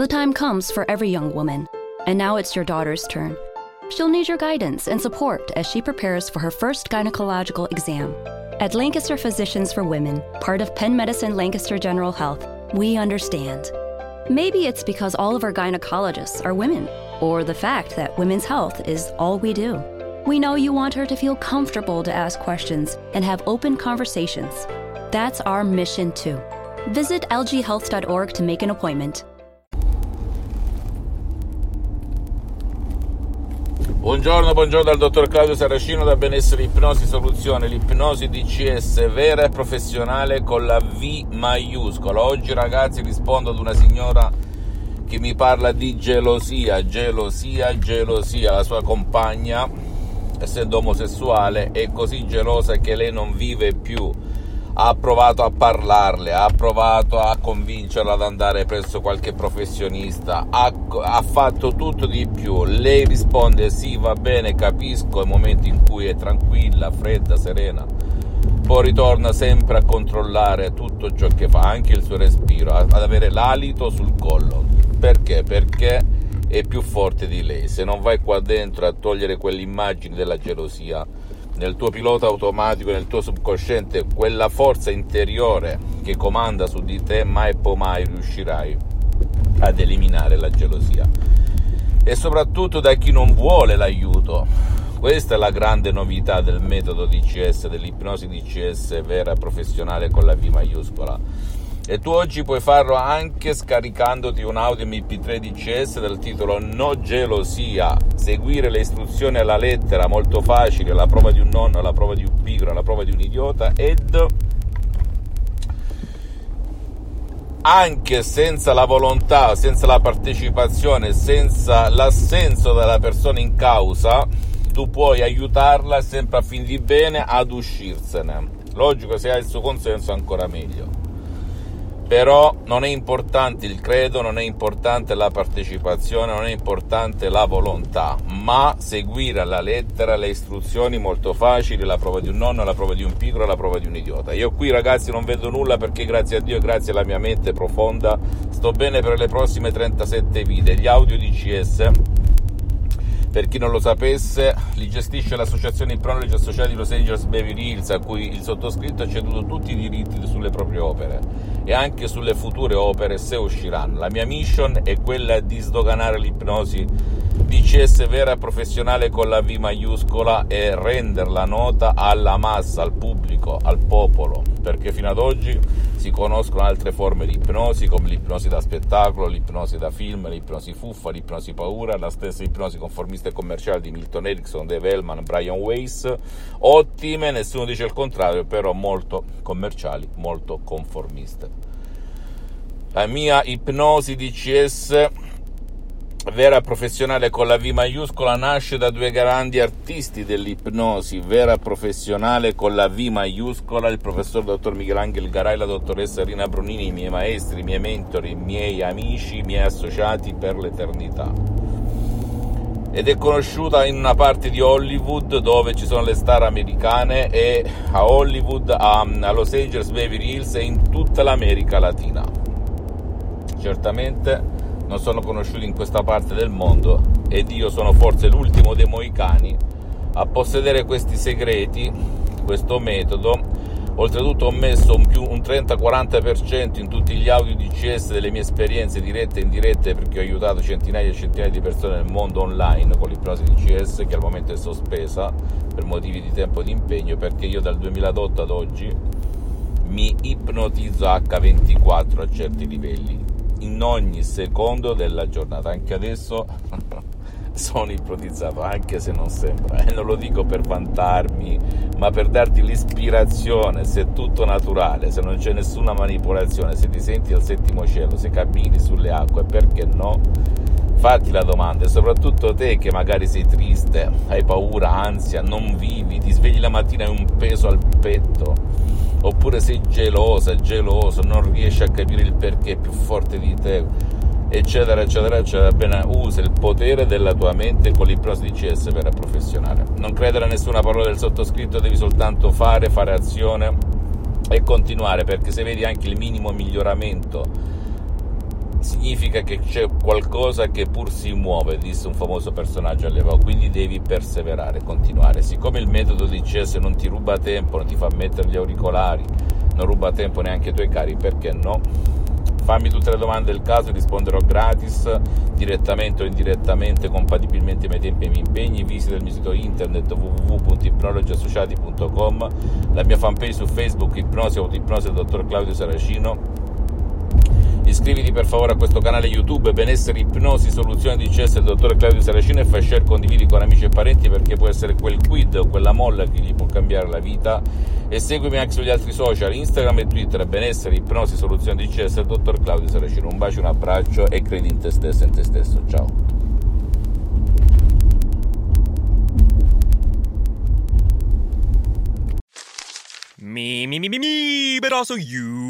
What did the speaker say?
The time comes for every young woman, and now it's your daughter's turn. She'll need your guidance and support as she prepares for her first gynecological exam. At Lancaster Physicians for Women, part of Penn Medicine Lancaster General Health, we understand. Maybe it's because all of our gynecologists are women, or the fact that women's health is all we do. We know you want her to feel comfortable to ask questions and have open conversations. That's our mission too. Visit lghealth.org to make an appointment. Buongiorno, buongiorno dal dottor Claudio Saracino da Benessere Ipnosi Soluzione, l'ipnosi DCS vera e professionale con la V maiuscola. Oggi ragazzi rispondo ad una signora che mi parla di gelosia, gelosia, gelosia. La sua compagna, essendo omosessuale, è così gelosa che lei non vive più ha provato a parlarle, ha provato a convincerla ad andare presso qualche professionista, ha, ha, fatto tutto di più. Lei risponde sì, va bene, capisco, i momenti in cui è tranquilla, fredda, serena. Poi ritorna sempre a controllare tutto ciò che fa, anche il suo respiro, ad avere l'alito sul collo. Perché? Perché è più forte di lei. Se non vai qua dentro a togliere quell'immagine della gelosia, nel tuo pilota automatico, nel tuo subconsciente, quella forza interiore che comanda su di te, mai e poi mai riuscirai ad eliminare la gelosia. E soprattutto da chi non vuole l'aiuto. Questa è la grande novità del metodo DCS, dell'ipnosi DCS vera professionale con la V maiuscola e tu oggi puoi farlo anche scaricandoti un audio MP3 DCS dal titolo No gelosia, seguire le istruzioni alla lettera, molto facile, la prova di un nonno, la prova di un pigro, la prova di un idiota ed anche senza la volontà, senza la partecipazione, senza l'assenso della persona in causa, tu puoi aiutarla sempre a fin di bene ad uscirsene. Logico, se hai il suo consenso ancora meglio però non è importante il credo, non è importante la partecipazione, non è importante la volontà, ma seguire alla lettera le istruzioni molto facili, la prova di un nonno, la prova di un piccolo, la prova di un idiota. Io qui ragazzi non vedo nulla perché grazie a Dio e grazie alla mia mente profonda sto bene per le prossime 37 vite. Gli audio di CS per chi non lo sapesse, li gestisce l'associazione Ipnologi Associati Los Angeles Beverly Hills, a cui il sottoscritto ha ceduto tutti i diritti sulle proprie opere e anche sulle future opere se usciranno. La mia mission è quella di sdoganare l'ipnosi DCS vera e professionale con la V maiuscola e renderla nota alla massa, al pubblico, al popolo, perché fino ad oggi si conoscono altre forme di ipnosi come l'ipnosi da spettacolo, l'ipnosi da film, l'ipnosi fuffa, l'ipnosi paura, la stessa ipnosi conformista e commerciale di Milton Erickson, Dave Hellman, Brian Weiss, ottime, nessuno dice il contrario, però molto commerciali, molto conformiste. La mia ipnosi DCS vera professionale con la V maiuscola nasce da due grandi artisti dell'ipnosi, vera professionale con la V maiuscola, il professor dottor Michelangelo Garai, la dottoressa Rina Brunini, i miei maestri, i miei mentori, i miei amici, i miei associati per l'eternità. Ed è conosciuta in una parte di Hollywood dove ci sono le star americane e a Hollywood, a, Los Angeles, Beverly Hills e in tutta l'America Latina. Certamente non sono conosciuti in questa parte del mondo ed io sono forse l'ultimo dei moicani a possedere questi segreti, questo metodo. Oltretutto ho messo un, più, un 30-40% in tutti gli audio DCS delle mie esperienze dirette e indirette perché ho aiutato centinaia e centinaia di persone nel mondo online con l'ipnosi DCS che al momento è sospesa per motivi di tempo e di impegno perché io dal 2008 ad oggi mi ipnotizzo H24 a certi livelli in ogni secondo della giornata. Anche adesso sono ipnotizzato, anche se non sembra. E non lo dico per vantarmi, ma per darti l'ispirazione, se è tutto naturale, se non c'è nessuna manipolazione, se ti senti al settimo cielo, se cammini sulle acque, perché no? Fatti la domanda e soprattutto te che magari sei triste, hai paura, ansia, non vivi, ti svegli la mattina e hai un peso al petto oppure sei gelosa, geloso, non riesci a capire il perché è più forte di te, eccetera, eccetera, eccetera, bene, usa il potere della tua mente con l'ipnosi di CS vera professionale. Non credere a nessuna parola del sottoscritto, devi soltanto fare, fare azione e continuare, perché se vedi anche il minimo miglioramento significa che c'è qualcosa che pur si muove, disse un famoso personaggio all'epoca, quindi devi perseverare, continuare. Siccome il metodo di CS non ti ruba tempo, non ti fa mettere gli auricolari, non ruba tempo neanche ai tuoi cari, perché no? Fammi tutte le domande del caso risponderò gratis, direttamente o indirettamente, compatibilmente ai miei tempi e ai miei impegni. Visita il mio sito internet www.ipnologiassociati.com, la mia fanpage su Facebook, Ipnosi Autoipnosi del dottor Claudio Saracino Iscriviti per favore a questo canale YouTube Benessere Ipnosi Soluzione di CS del dottor Claudio Saracino e fai share, condividi con amici e parenti perché può essere quel quid o quella molla che gli può cambiare la vita. E seguimi anche sugli altri social Instagram e Twitter Benessere Ipnosi Soluzione di CS del dottor Claudio Saracino. Un bacio, un abbraccio e credi in te stesso e in te stesso. Ciao. Me, me, me, me, me, but also you.